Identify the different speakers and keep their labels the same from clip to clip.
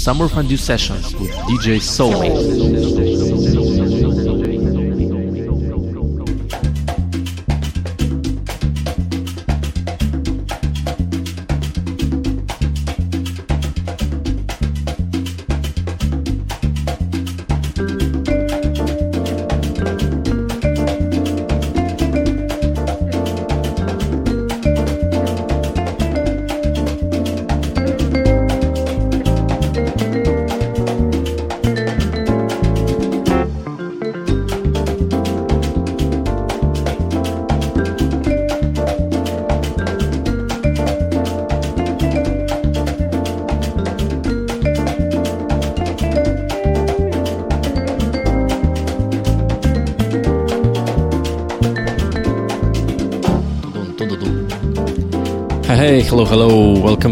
Speaker 1: Summer Fun Fondue Sessions with DJ Soulmate.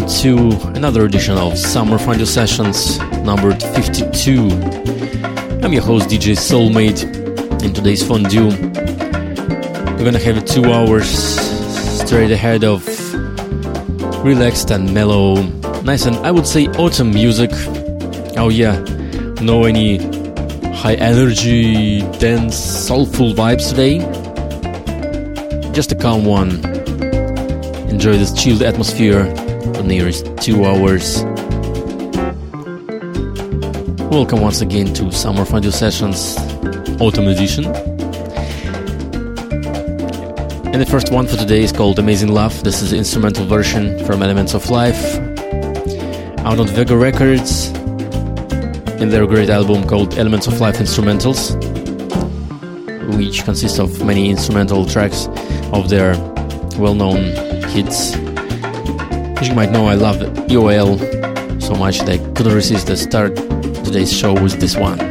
Speaker 1: To another edition of Summer Fondue Sessions, numbered 52. I'm your host, DJ Soulmate. In today's fondue, we're gonna have two hours straight ahead of relaxed and mellow, nice and I would say autumn music. Oh, yeah, no any high energy, dense, soulful vibes today. Just a calm one enjoy this chilled atmosphere for nearest two hours. Welcome once again to Summer Fondue Sessions Autumn Edition. And the first one for today is called Amazing Love. This is the instrumental version from Elements of Life out on Vega Records in their great album called Elements of Life Instrumentals, which consists of many instrumental tracks of their well known hits. As you might know, I love EOL so much that I couldn't resist to start today's show with this one.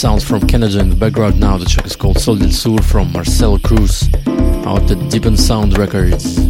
Speaker 1: Sounds from Canada in the background now. The track is called Sol del Sur from Marcel Cruz out at Deep and Sound Records.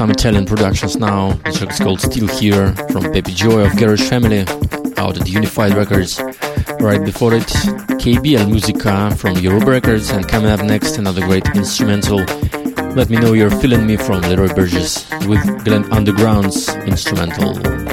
Speaker 1: Some Italian productions now. The track is called Still Here from Baby Joy of Garage Family out at Unified Records. Right before it, KBL Musica from Europe Records, and coming up next, another great instrumental. Let me know you're feeling me from Leroy Burgess with Glenn Underground's instrumental.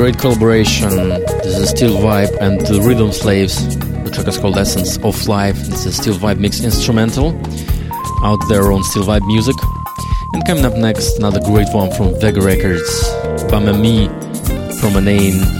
Speaker 2: Great collaboration. This is Steal Vybe and the Rhythm Slaves. The track is called Essence of Life. It's a Steal Vybe mix instrumental out there on Steal Vybe Music. And coming up next, another great one from Vega Records, Bamami from Anane.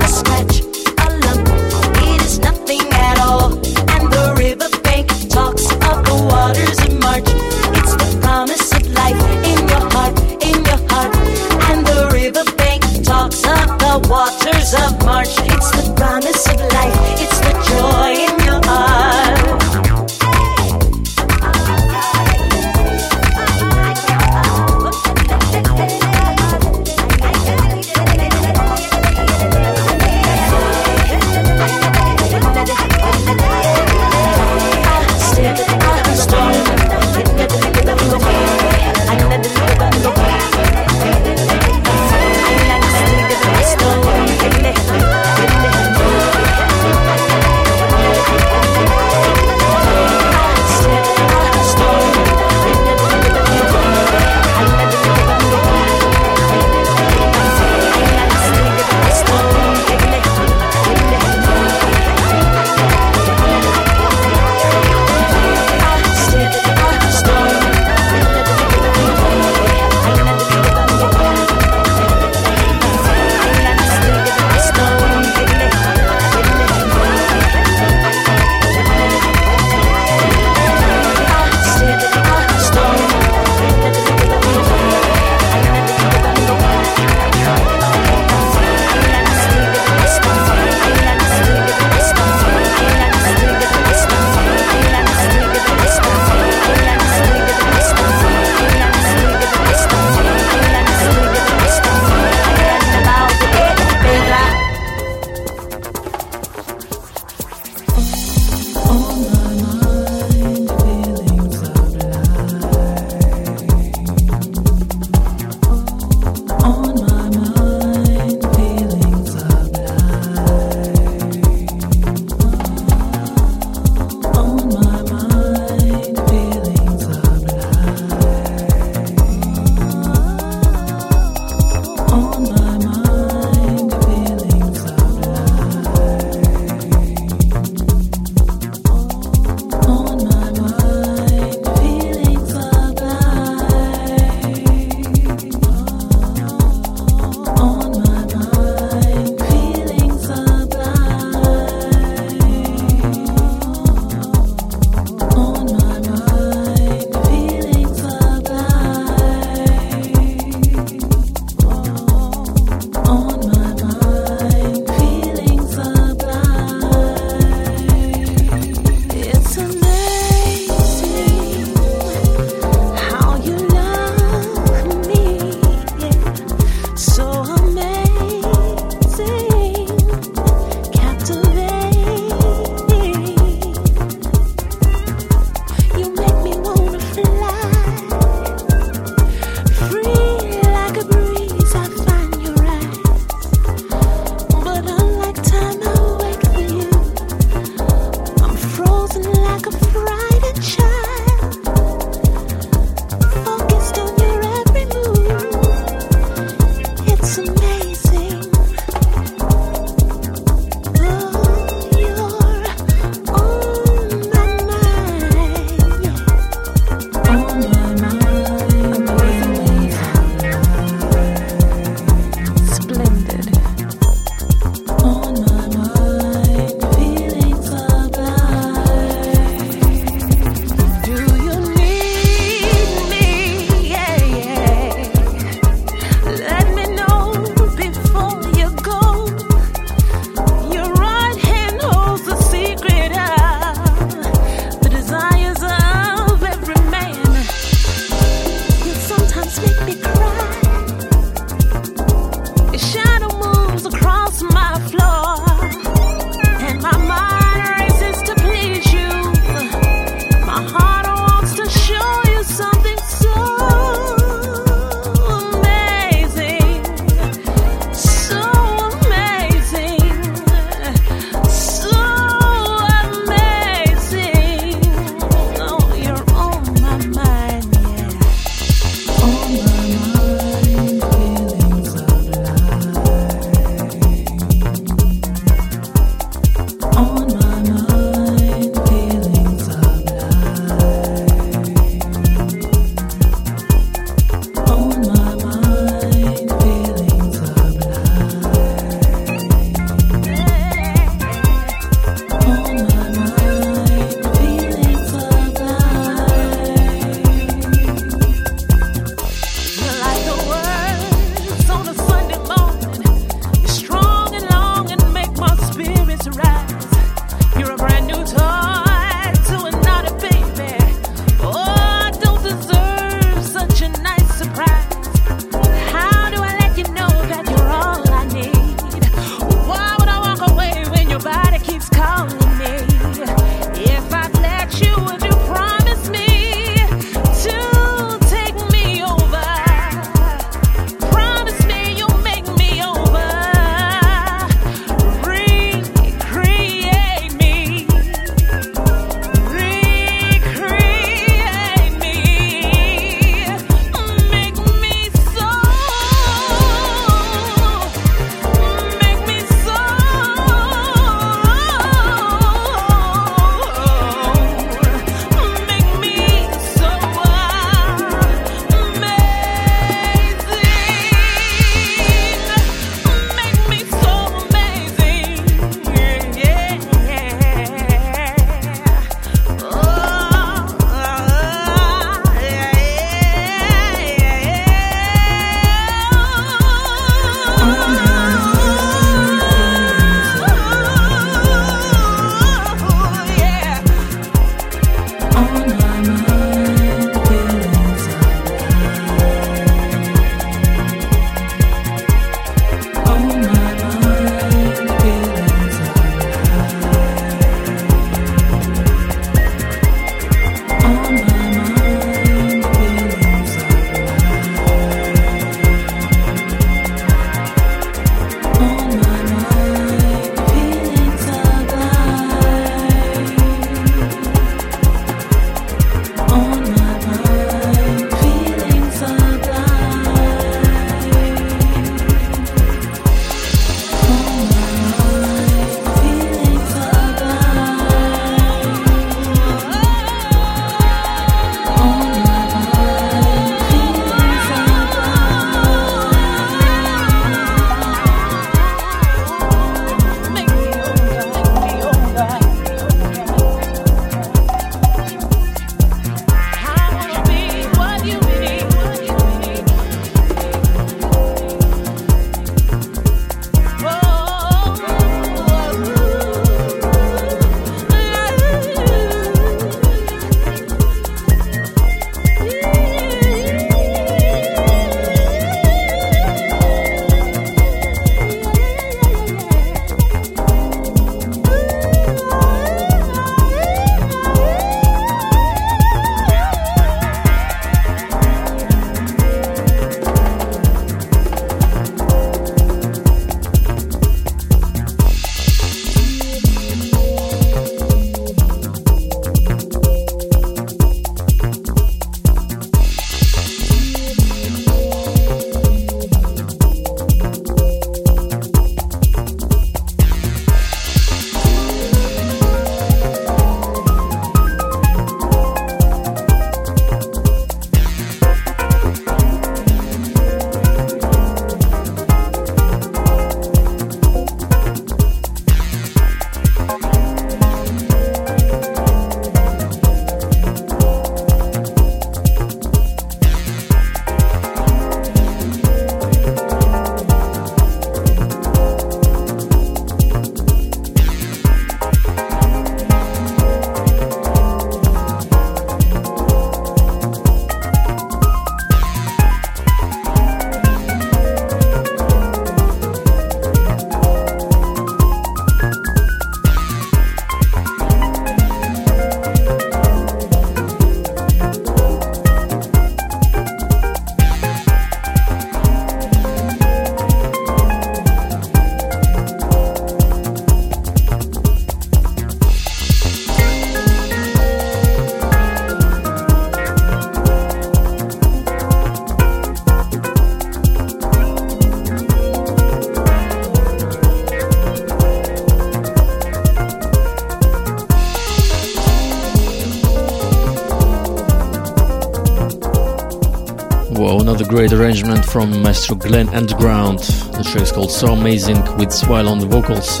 Speaker 1: Great arrangement from Maestro Glenn Underground. The track is called So Amazing with Swile on the vocals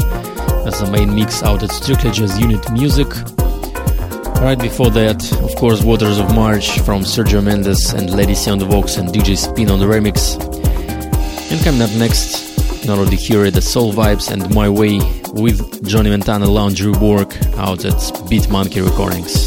Speaker 1: as the main mix out at Strictly Jazz Unit Music. Right before that, of course, Waters of March from Sergio Mendes and Lady C on the Vox and DJ Spin on the remix. And coming up next, not only here the Soul Vibes and My Way with Johnny Montana Lounge Rework out at Beat Monkey Recordings.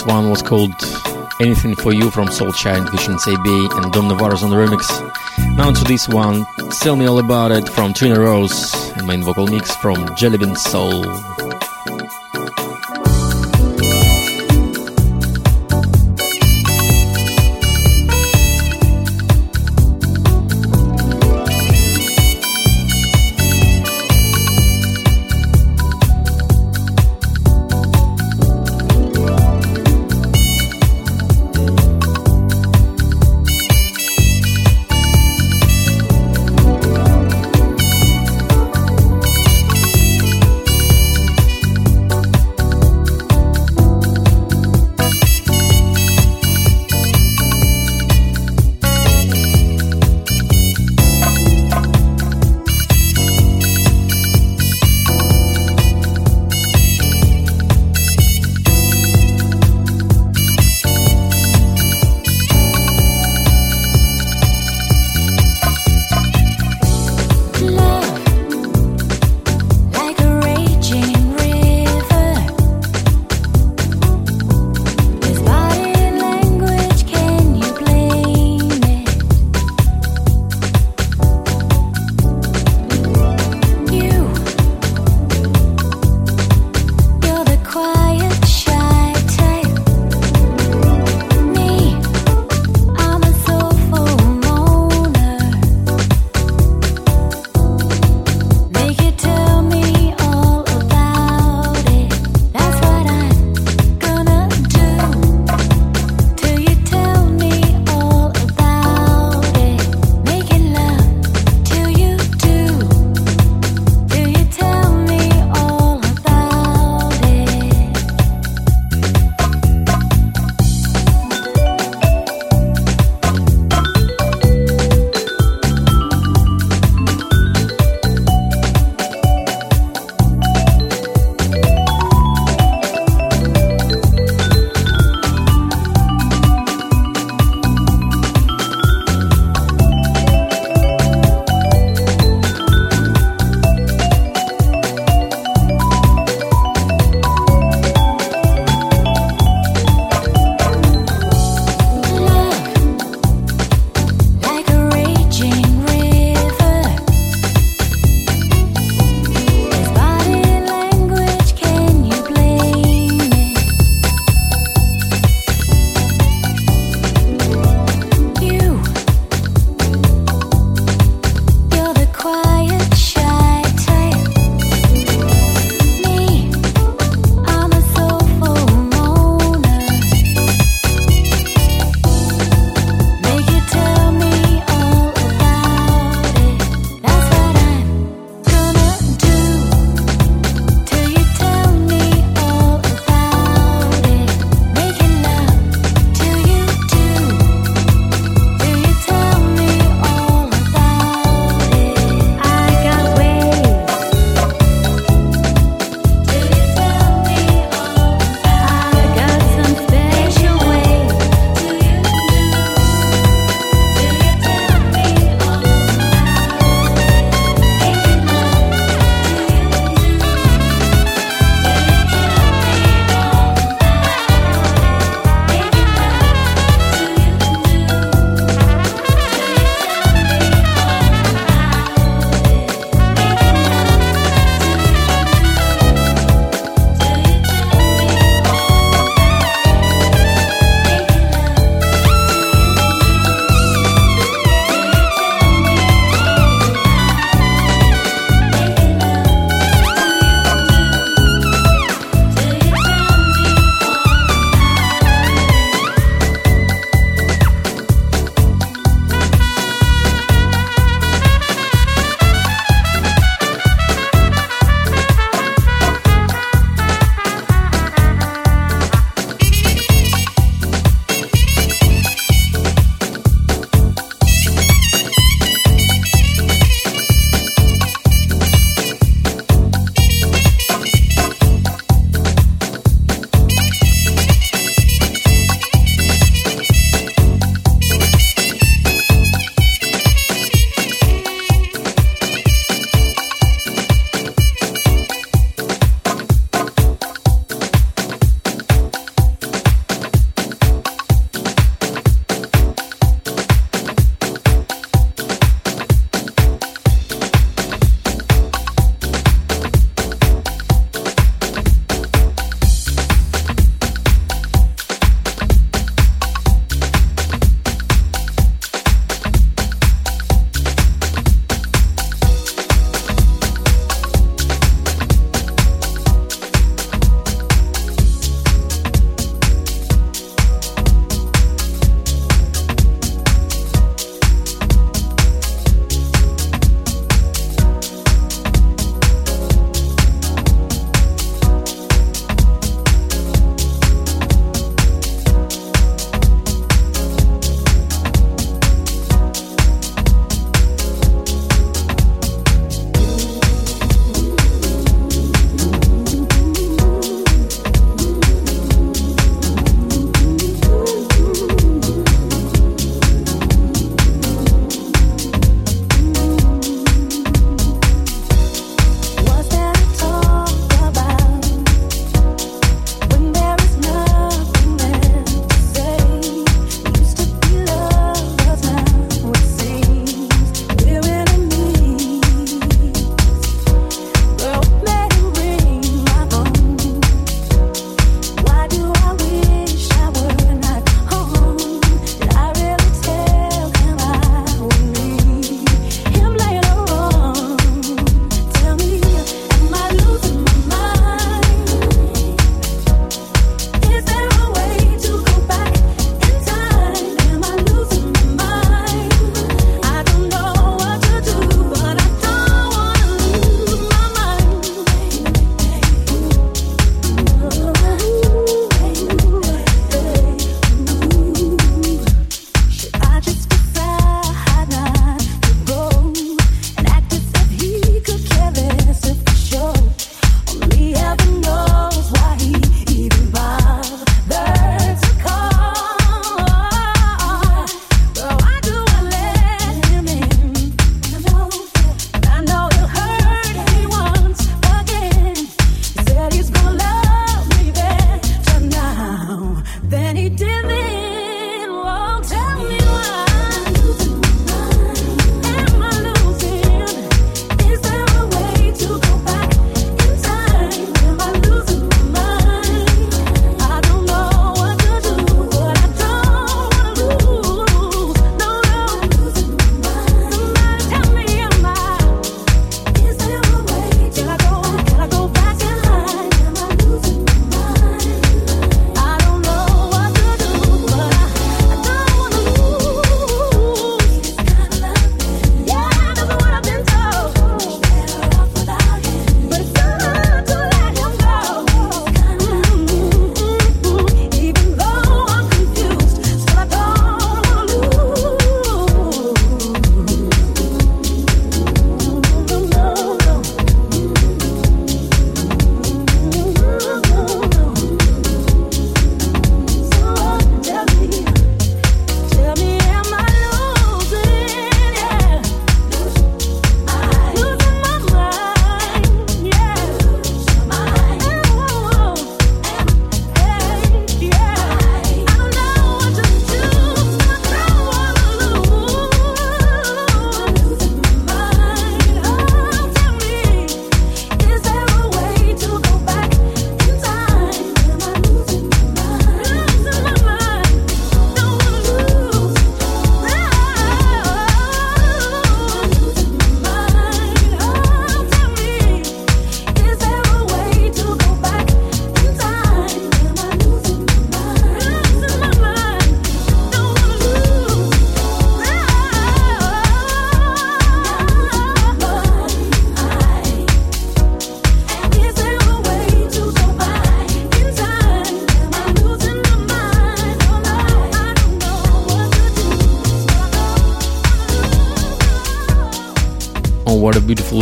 Speaker 1: Previous one was called Anything for You from Soulchild featuring Sabay and Dom Navarro's on the remix. Now to this one, Tell Me All About It from Trina Rose and main vocal mix from Jellybean Soul.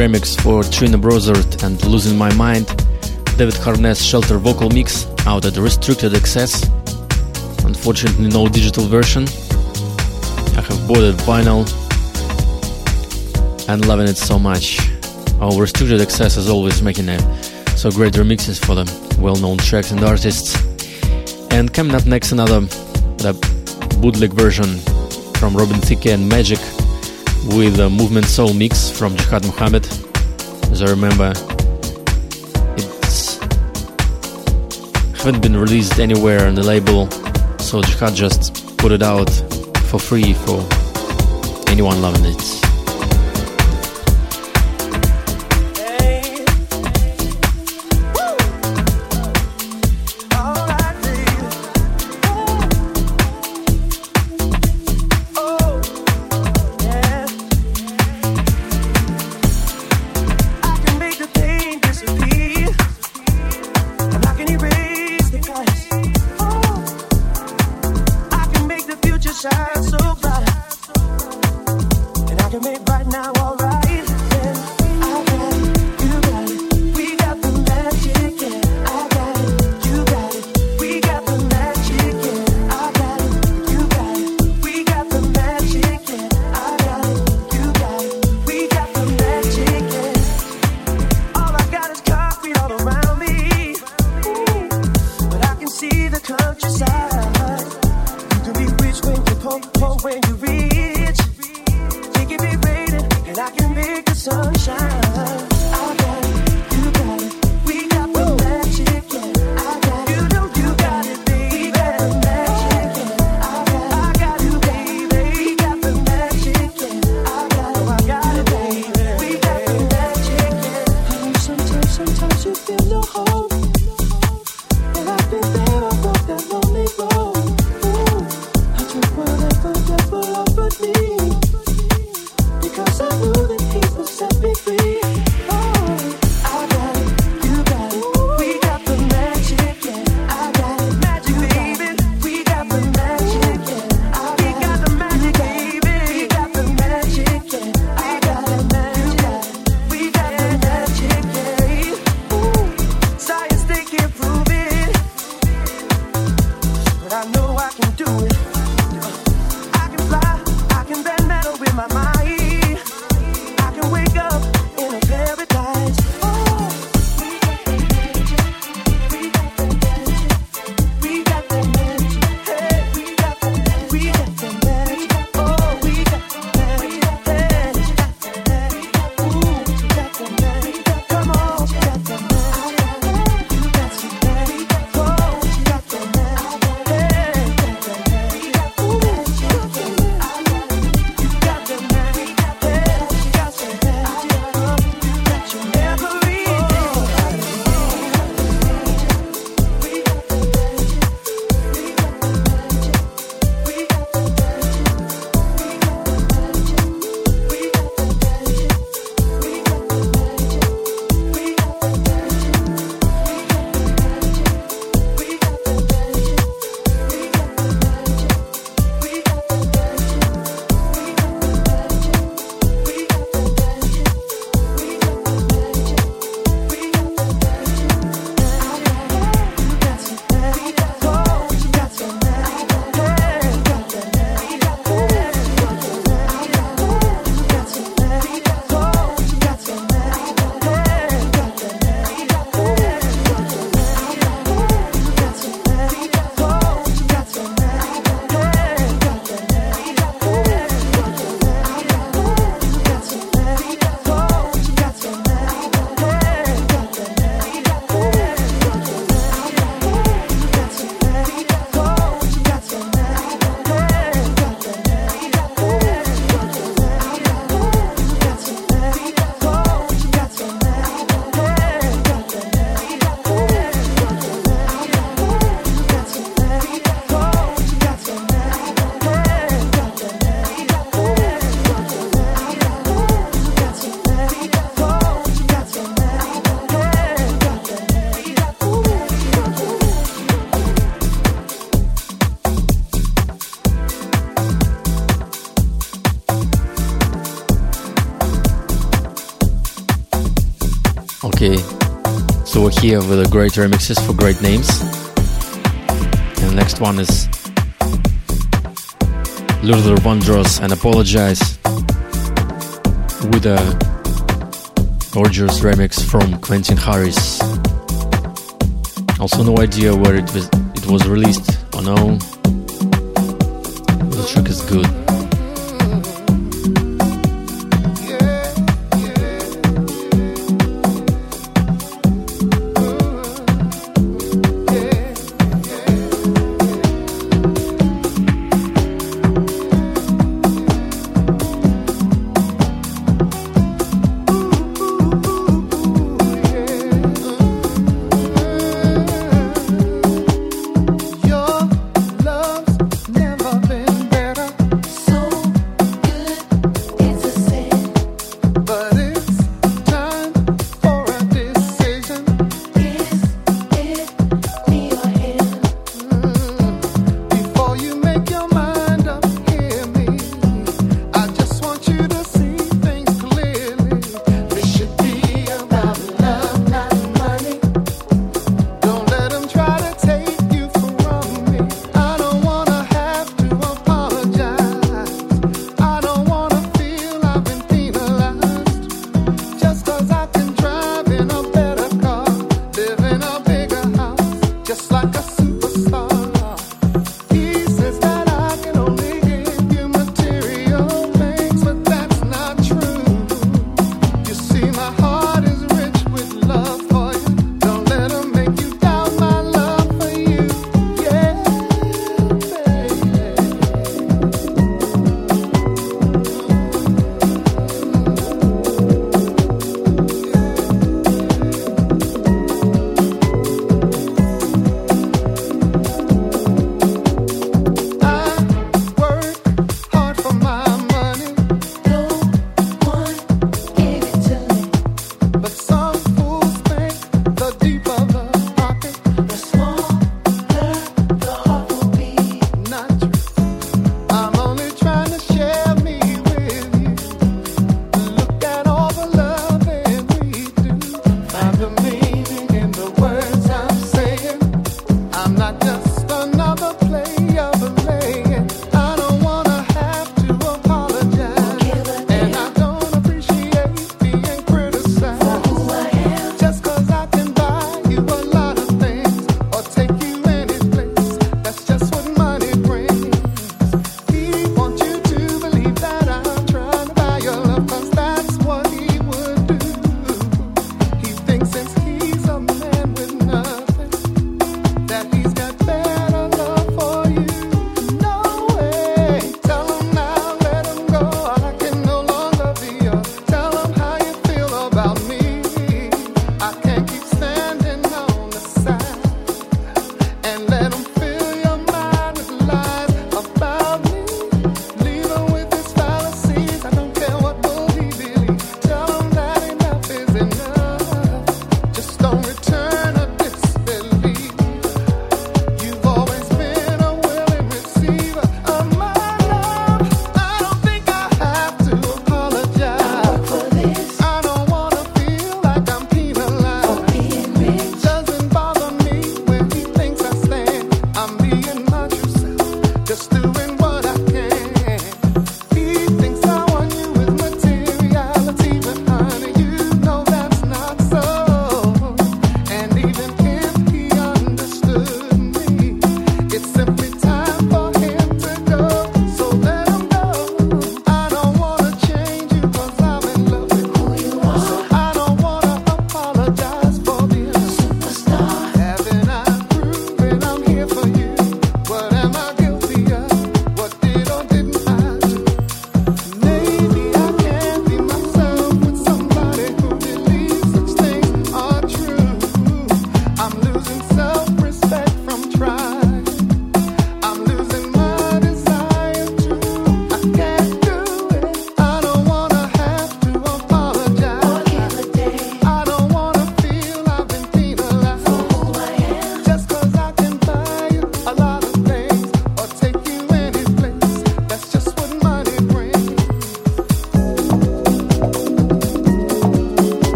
Speaker 3: Remix for Trina Broussard and Losing My Mind, David Harness Shelter vocal mix out at Restricted Access. Unfortunately, no digital version. I have bought it vinyl and loving it so much. Our Restricted Access is always making a, so great remixes for the well-known tracks and artists. And coming up next, another the bootleg version from Robin Thicke and Magic with a Movement Soul mix from Jihad Muhammad. As I remember, it's haven't been released anywhere on the label, so Jihad just put it out for free for anyone loving it.
Speaker 1: Here with the great remixes for great names. And the next one is Luther Vandross and Apologize with a gorgeous remix from Quentin Harris. Also, no idea where it was, it was released or no. The track is good.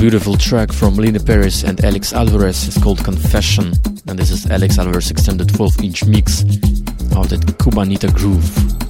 Speaker 3: Beautiful track from Lina Paris and Alex Alvarez is called Confession, and this is Alex Alvarez extended 12 inch mix of that Cubanita groove.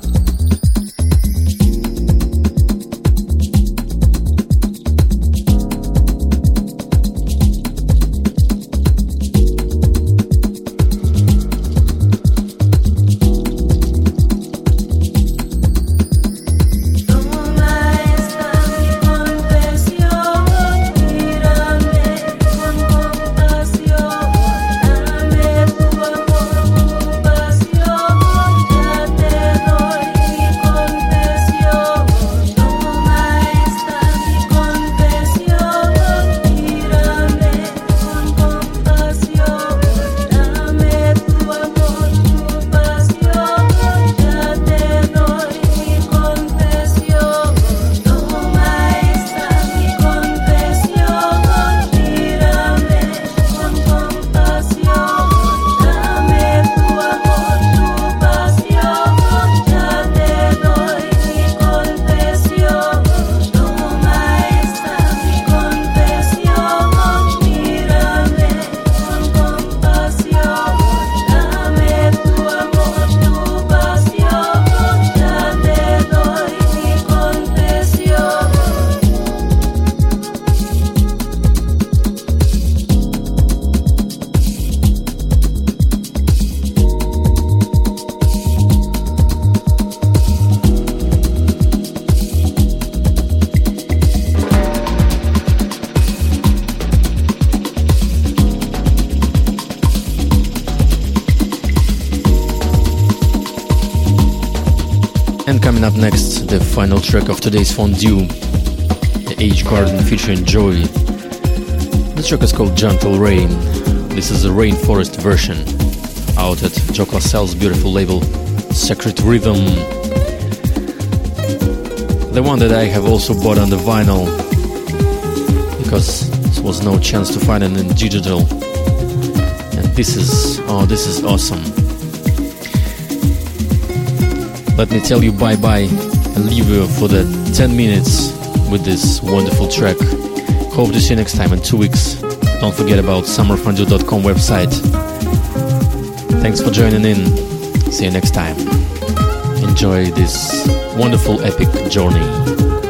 Speaker 1: Final track of today's fondue, the H Garden featuring Joy. The track is called Gentle Rain. This is the rainforest version, out at Joe Claussell's beautiful label, Sacred Rhythm. The one that I have also bought on the vinyl, because there was no chance to find it in digital. And this is, oh, this is awesome. Let me tell you bye bye leave you for the 10 minutes with this wonderful track. Hope to see you next time in two weeks. Don't forget about summerfondue.com website. Thanks for joining in. See you next time. Enjoy this wonderful epic journey.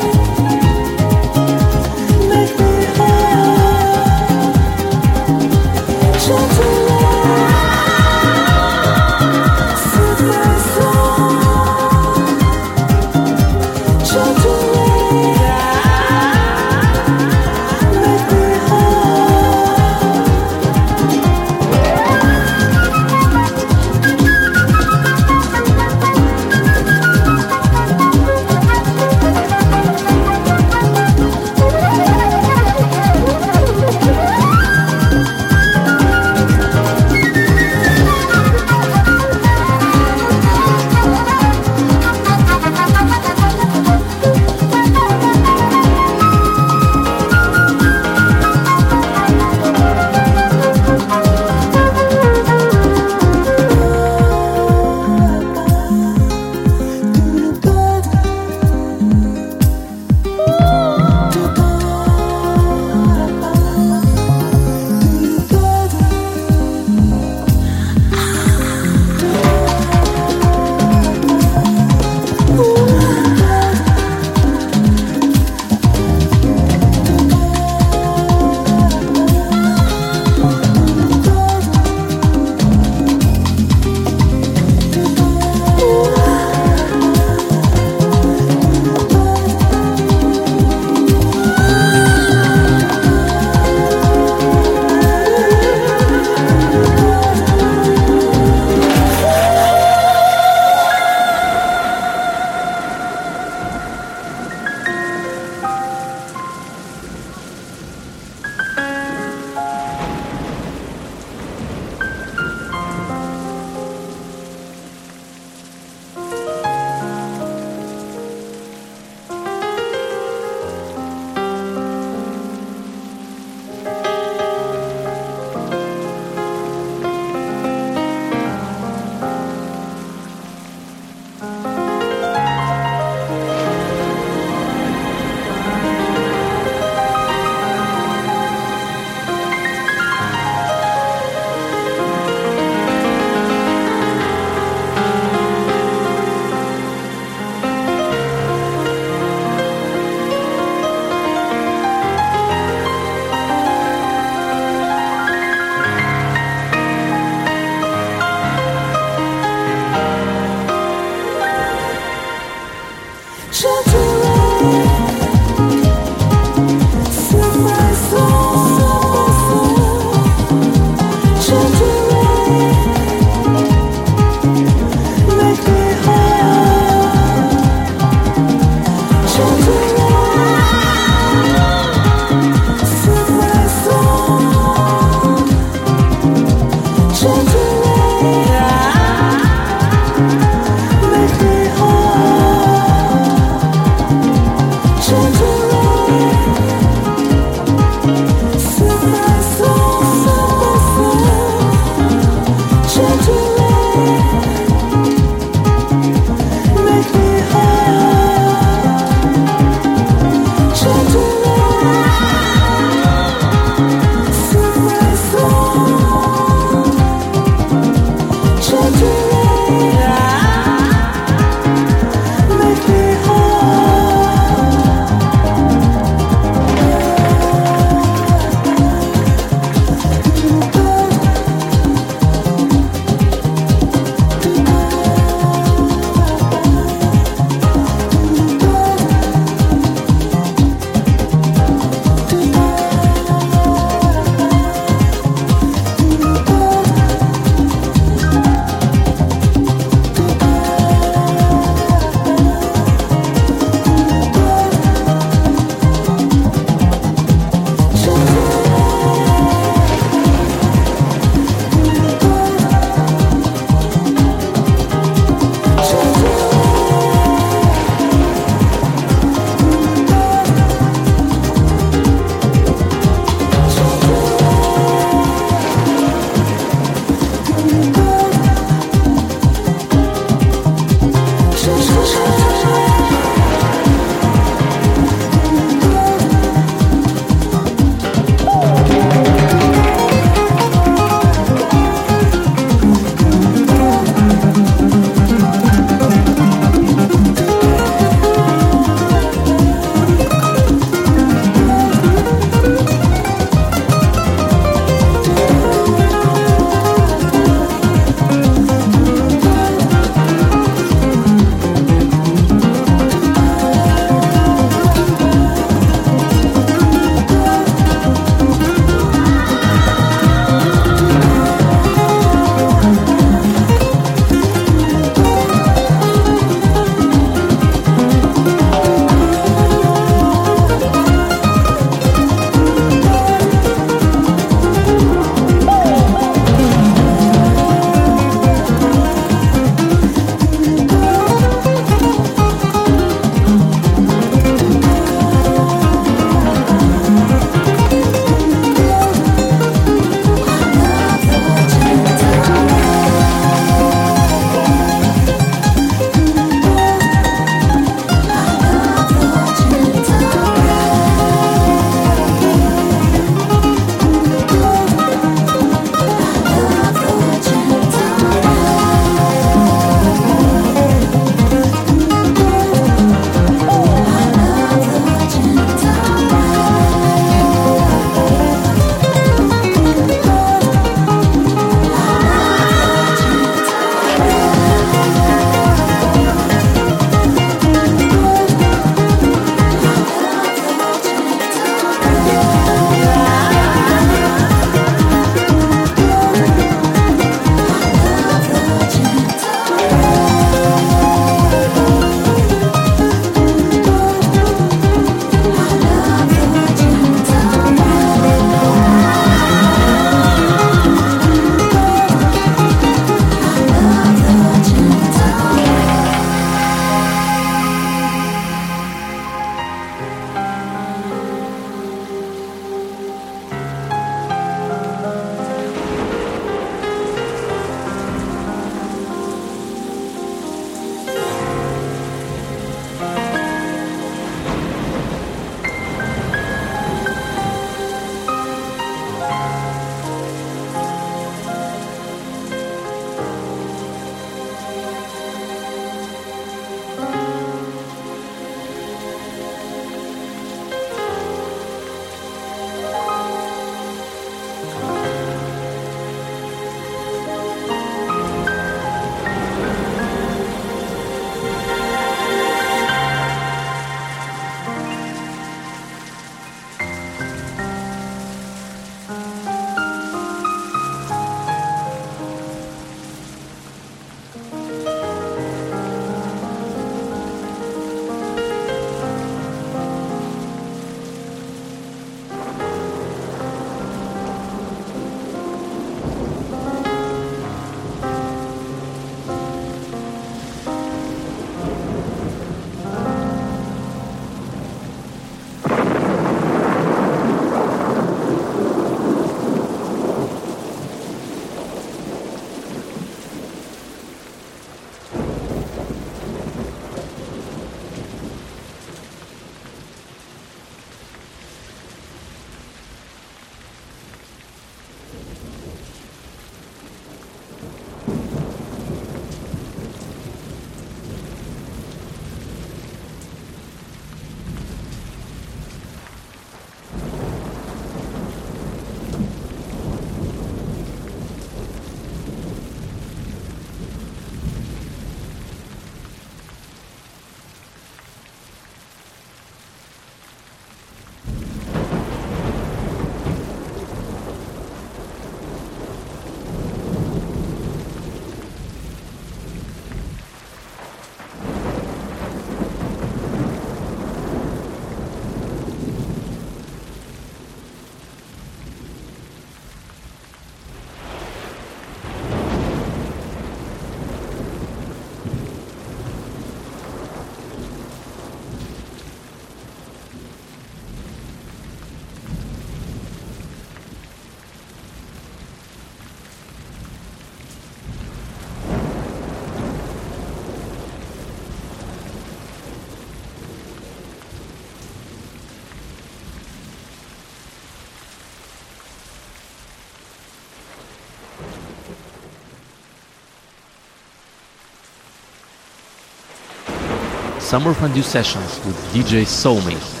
Speaker 1: Summer Fondue Sessions with DJ Soulmate.